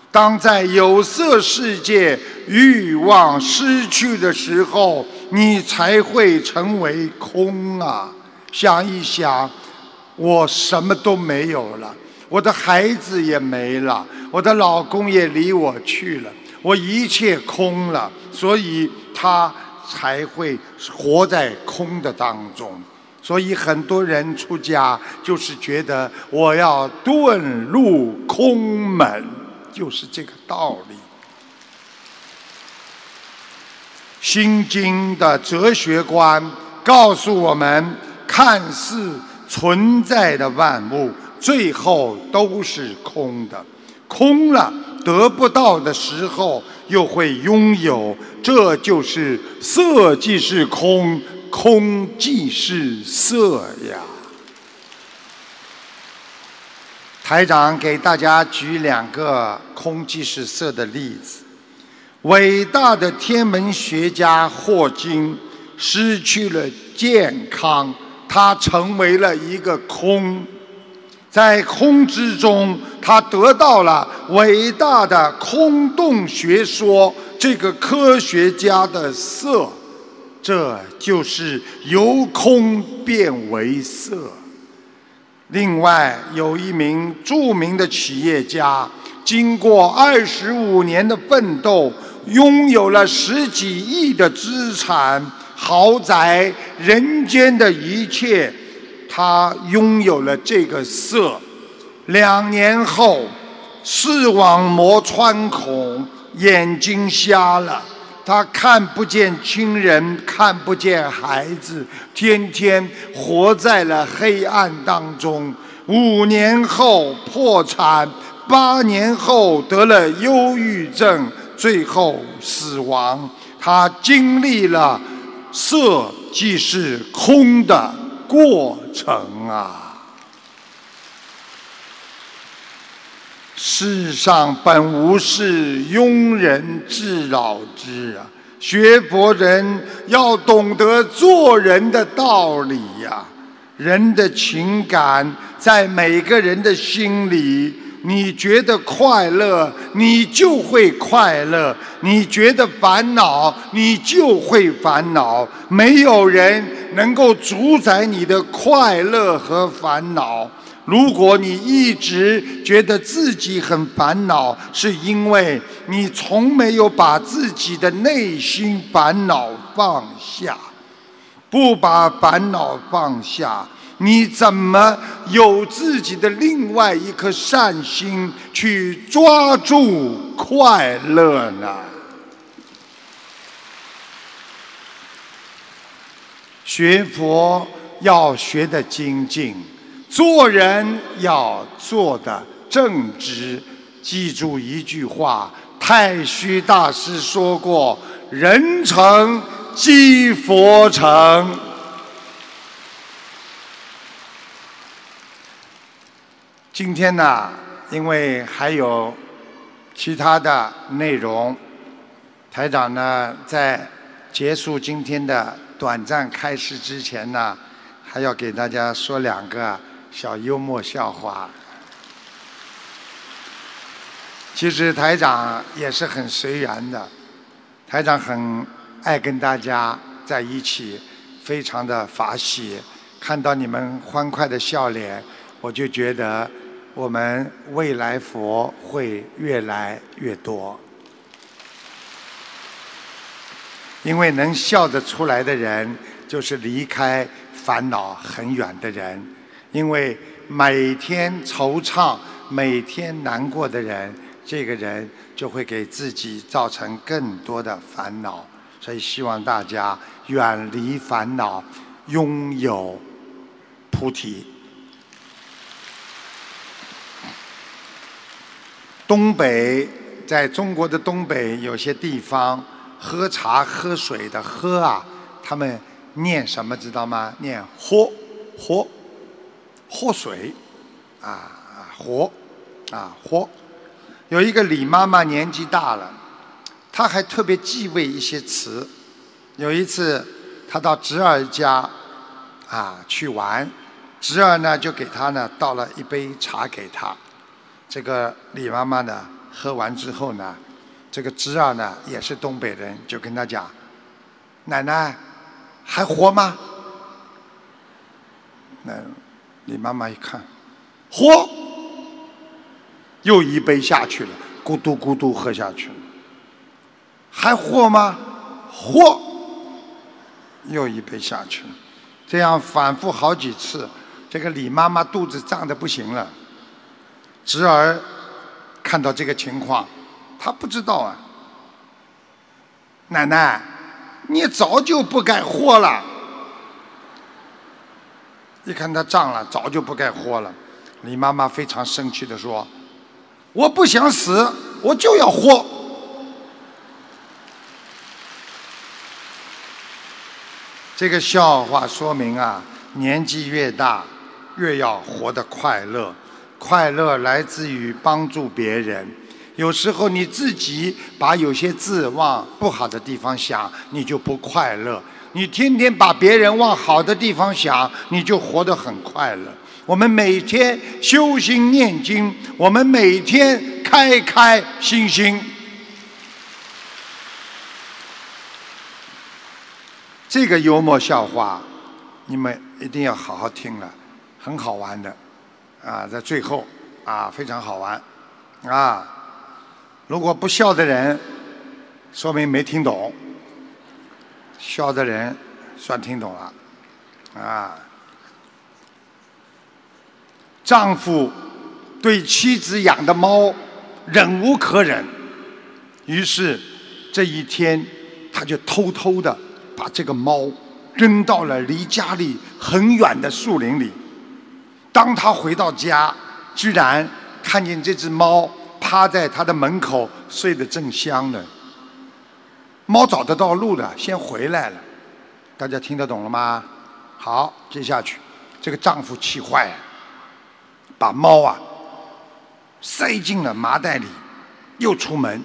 当在有色世界欲望失去的时候，你才会成为空啊！想一想，我什么都没有了，我的孩子也没了，我的老公也离我去了，我一切空了，所以他才会活在空的当中。所以很多人出家就是觉得我要遁入空门，就是这个道理。《心经》的哲学观告诉我们，看似存在的万物，最后都是空的。空了，得不到的时候，又会拥有。这就是色即是空，空即是色呀。台长给大家举两个空即是色的例子。伟大的天文学家霍金失去了健康，他成为了一个空，在空之中，他得到了伟大的空洞学说。这个科学家的色，这就是由空变为色。另外，有一名著名的企业家，经过二十五年的奋斗。拥有了十几亿的资产、豪宅、人间的一切，他拥有了这个色。两年后，视网膜穿孔，眼睛瞎了，他看不见亲人，看不见孩子，天天活在了黑暗当中。五年后破产，八年后得了忧郁症。最后死亡，他经历了色即是空的过程啊！世上本无事，庸人自扰之啊！学佛人要懂得做人的道理呀！人的情感在每个人的心里。你觉得快乐，你就会快乐；你觉得烦恼，你就会烦恼。没有人能够主宰你的快乐和烦恼。如果你一直觉得自己很烦恼，是因为你从没有把自己的内心烦恼放下。不把烦恼放下。你怎么有自己的另外一颗善心去抓住快乐呢？学佛要学的精进，做人要做的正直。记住一句话，太虚大师说过：“人成即佛成。”今天呢，因为还有其他的内容，台长呢在结束今天的短暂开始之前呢，还要给大家说两个小幽默笑话。其实台长也是很随缘的，台长很爱跟大家在一起，非常的法喜，看到你们欢快的笑脸，我就觉得。我们未来佛会越来越多，因为能笑得出来的人，就是离开烦恼很远的人。因为每天惆怅、每天难过的人，这个人就会给自己造成更多的烦恼。所以希望大家远离烦恼，拥有菩提。东北，在中国的东北有些地方，喝茶喝水的喝啊，他们念什么知道吗？念喝喝喝水，啊喝啊喝。有一个李妈妈年纪大了，她还特别忌讳一些词。有一次，她到侄儿家啊去玩，侄儿呢就给她呢倒了一杯茶给她。这个李妈妈呢，喝完之后呢，这个侄儿呢也是东北人，就跟他讲：“奶奶还活吗？”那李妈妈一看，活，又一杯下去了，咕嘟咕嘟喝下去了。还喝吗？喝，又一杯下去了。这样反复好几次，这个李妈妈肚子胀得不行了。侄儿看到这个情况，他不知道啊。奶奶，你早就不该活了。一看他胀了，早就不该活了。李妈妈非常生气的说：“我不想死，我就要活。”这个笑话说明啊，年纪越大，越要活得快乐。快乐来自于帮助别人。有时候你自己把有些字往不好的地方想，你就不快乐。你天天把别人往好的地方想，你就活得很快乐。我们每天修心念经，我们每天开开心心。这个幽默笑话，你们一定要好好听了，很好玩的，啊，在最后啊非常好玩，啊，如果不笑的人，说明没听懂；笑的人算听懂了，啊，丈夫对妻子养的猫忍无可忍，于是这一天他就偷偷的。把这个猫扔到了离家里很远的树林里。当他回到家，居然看见这只猫趴在他的门口睡得正香呢。猫找得到路的，先回来了。大家听得懂了吗？好，接下去，这个丈夫气坏了，把猫啊塞进了麻袋里，又出门。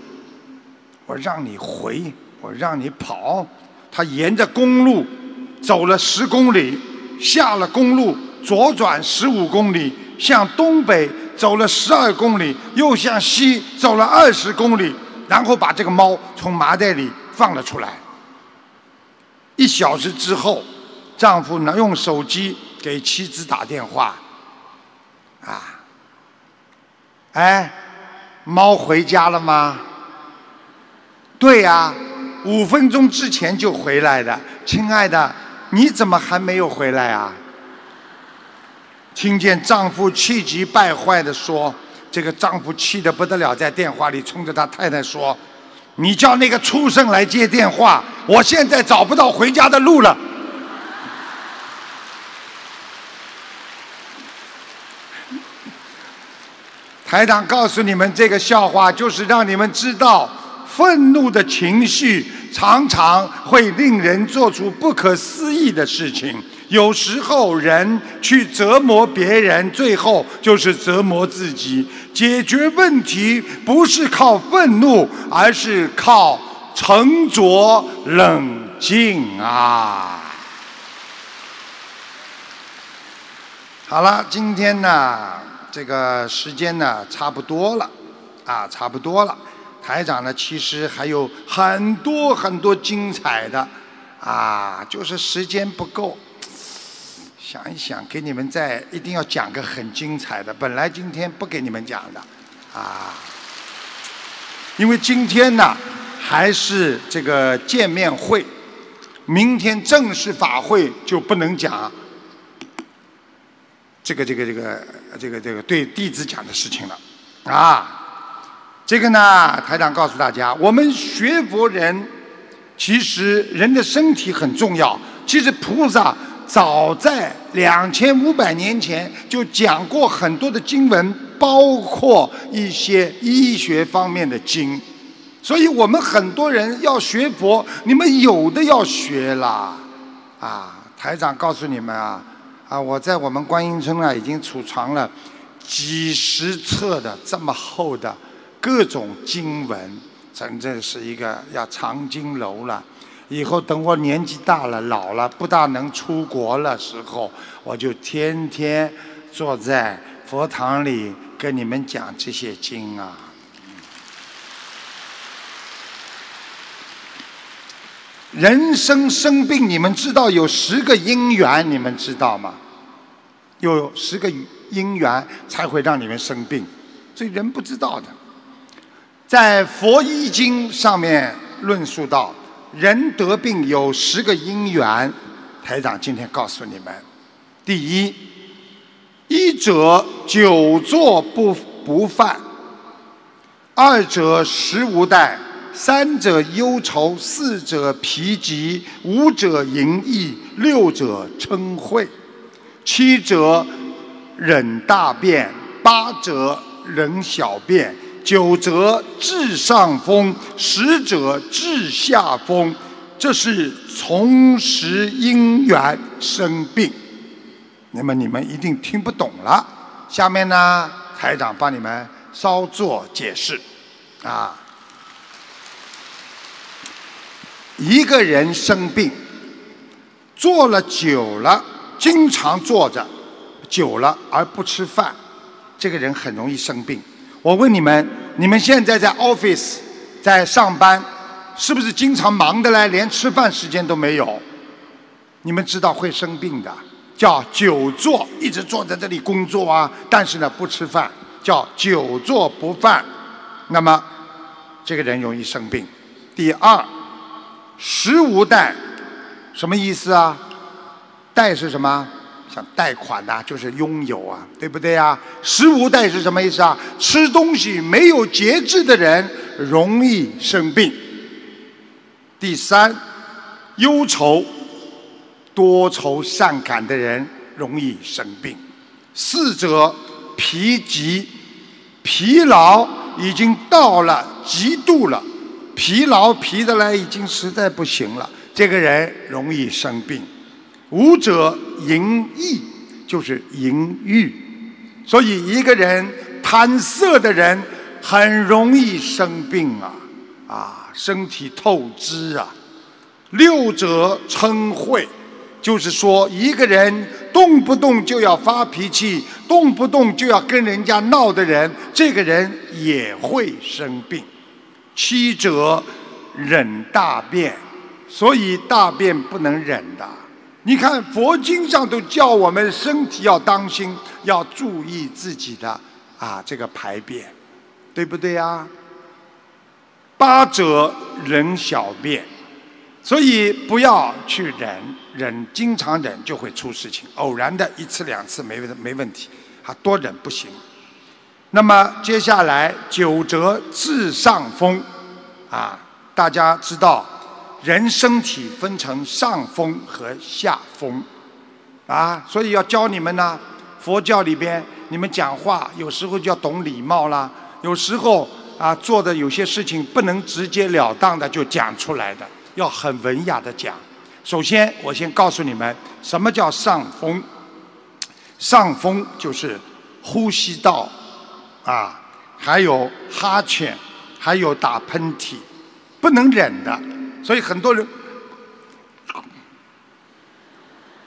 我让你回，我让你跑。他沿着公路走了十公里，下了公路左转十五公里，向东北走了十二公里，又向西走了二十公里，然后把这个猫从麻袋里放了出来。一小时之后，丈夫呢用手机给妻子打电话，啊，哎，猫回家了吗？对呀。五分钟之前就回来的，亲爱的，你怎么还没有回来啊？听见丈夫气急败坏的说，这个丈夫气得不得了，在电话里冲着他太太说：“你叫那个畜生来接电话，我现在找不到回家的路了。”台长告诉你们这个笑话，就是让你们知道。愤怒的情绪常常会令人做出不可思议的事情。有时候，人去折磨别人，最后就是折磨自己。解决问题不是靠愤怒，而是靠沉着冷静啊！好了，今天呢，这个时间呢，差不多了，啊，差不多了。台长呢，其实还有很多很多精彩的，啊，就是时间不够。想一想，给你们再一定要讲个很精彩的。本来今天不给你们讲的，啊，因为今天呢还是这个见面会，明天正式法会就不能讲这个这个这个这个这个对弟子讲的事情了，啊。这个呢，台长告诉大家，我们学佛人，其实人的身体很重要。其实菩萨早在两千五百年前就讲过很多的经文，包括一些医学方面的经。所以我们很多人要学佛，你们有的要学啦。啊，台长告诉你们啊，啊，我在我们观音村啊，已经储藏了几十册的这么厚的。各种经文，真正是一个要藏经楼了。以后等我年纪大了、老了，不大能出国了时候，我就天天坐在佛堂里跟你们讲这些经啊。人生生病，你们知道有十个因缘，你们知道吗？有十个因缘才会让你们生病，所以人不知道的。在《佛医经》上面论述到，人得病有十个因缘。台长今天告诉你们：第一，一者久坐不不犯；二者食无怠；三者忧愁；四者疲极；五者淫逸；六者嗔恚；七者忍大便；八者忍小便。九则治上风，十者治下风，这是从时因缘生病。那么你们一定听不懂了。下面呢，台长帮你们稍作解释。啊，一个人生病，坐了久了，经常坐着，久了而不吃饭，这个人很容易生病。我问你们，你们现在在 office 在上班，是不是经常忙的嘞，连吃饭时间都没有？你们知道会生病的，叫久坐，一直坐在这里工作啊，但是呢不吃饭，叫久坐不饭。那么这个人容易生病。第二，食无怠，什么意思啊？怠是什么？像贷款呐，就是拥有啊，对不对呀？食无怠是什么意思啊？吃东西没有节制的人容易生病。第三，忧愁、多愁善感的人容易生病。四者疲极，疲劳已经到了极度了，疲劳疲得来已经实在不行了，这个人容易生病。五者淫逸，就是淫欲，所以一个人贪色的人很容易生病啊，啊，身体透支啊。六者嗔恚，就是说一个人动不动就要发脾气，动不动就要跟人家闹的人，这个人也会生病。七者忍大便，所以大便不能忍的。你看佛经上都叫我们身体要当心，要注意自己的啊这个排便，对不对呀？八者忍小便，所以不要去忍，忍经常忍就会出事情。偶然的一次两次没问没问题，啊多忍不行。那么接下来九则治上风，啊大家知道。人身体分成上风和下风，啊，所以要教你们呢。佛教里边，你们讲话有时候就要懂礼貌啦。有时候啊，做的有些事情不能直截了当的就讲出来的，要很文雅的讲。首先，我先告诉你们，什么叫上风？上风就是呼吸道，啊，还有哈欠，还有打喷嚏，不能忍的。所以很多人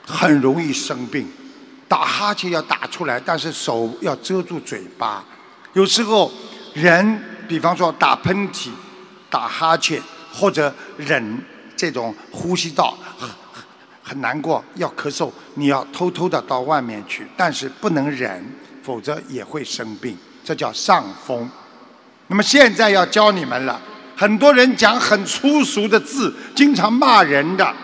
很容易生病，打哈欠要打出来，但是手要遮住嘴巴。有时候人，比方说打喷嚏、打哈欠，或者忍这种呼吸道很很难过，要咳嗽，你要偷偷的到外面去，但是不能忍，否则也会生病。这叫上风。那么现在要教你们了。很多人讲很粗俗的字，经常骂人的，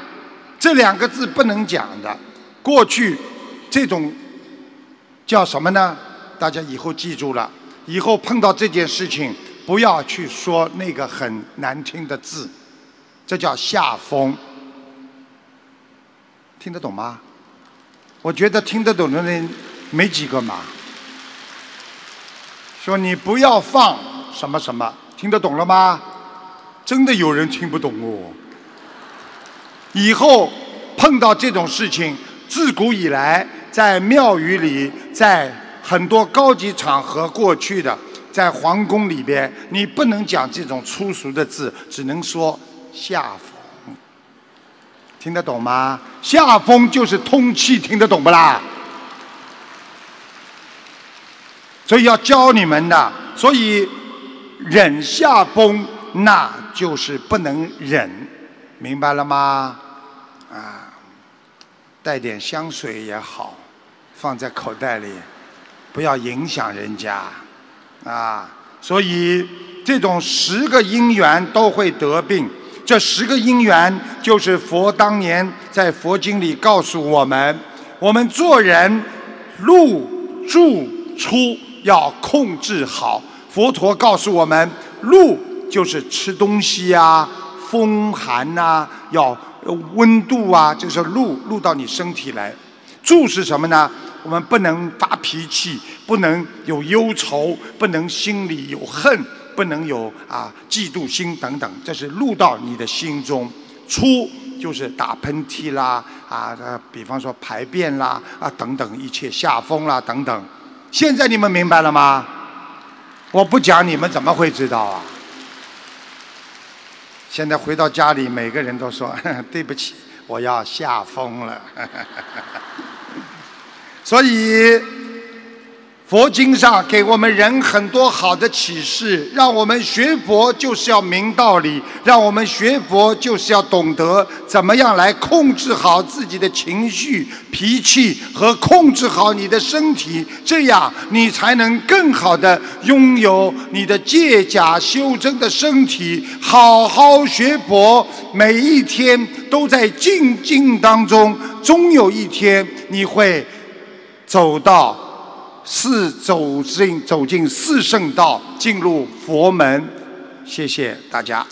这两个字不能讲的。过去这种叫什么呢？大家以后记住了，以后碰到这件事情，不要去说那个很难听的字，这叫下风。听得懂吗？我觉得听得懂的人没几个嘛。说你不要放什么什么，听得懂了吗？真的有人听不懂哦！以后碰到这种事情，自古以来在庙宇里，在很多高级场合，过去的在皇宫里边，你不能讲这种粗俗的字，只能说下风。听得懂吗？下风就是通气，听得懂不啦？所以要教你们的，所以忍下风。那就是不能忍，明白了吗？啊，带点香水也好，放在口袋里，不要影响人家啊。所以这种十个因缘都会得病，这十个因缘就是佛当年在佛经里告诉我们，我们做人入住出要控制好。佛陀告诉我们，入就是吃东西呀、风寒呐，要温度啊，就是入入到你身体来。住是什么呢？我们不能发脾气，不能有忧愁，不能心里有恨，不能有啊嫉妒心等等，这是入到你的心中。出就是打喷嚏啦，啊，比方说排便啦，啊等等一切下风啦等等。现在你们明白了吗？我不讲你们怎么会知道啊？现在回到家里，每个人都说 <laughs> 对不起，我要吓疯了。<laughs> 所以，佛经上给我们人很多好的启示，让我们学佛就是要明道理，让我们学佛就是要懂得怎么样来控制好自己的情绪、脾气和控制好你的身体，这样你才能更好的拥有你的借假修真的身体，好好学佛，每一天都在静静当中，终有一天你会。走到四走进走进四圣道，进入佛门。谢谢大家。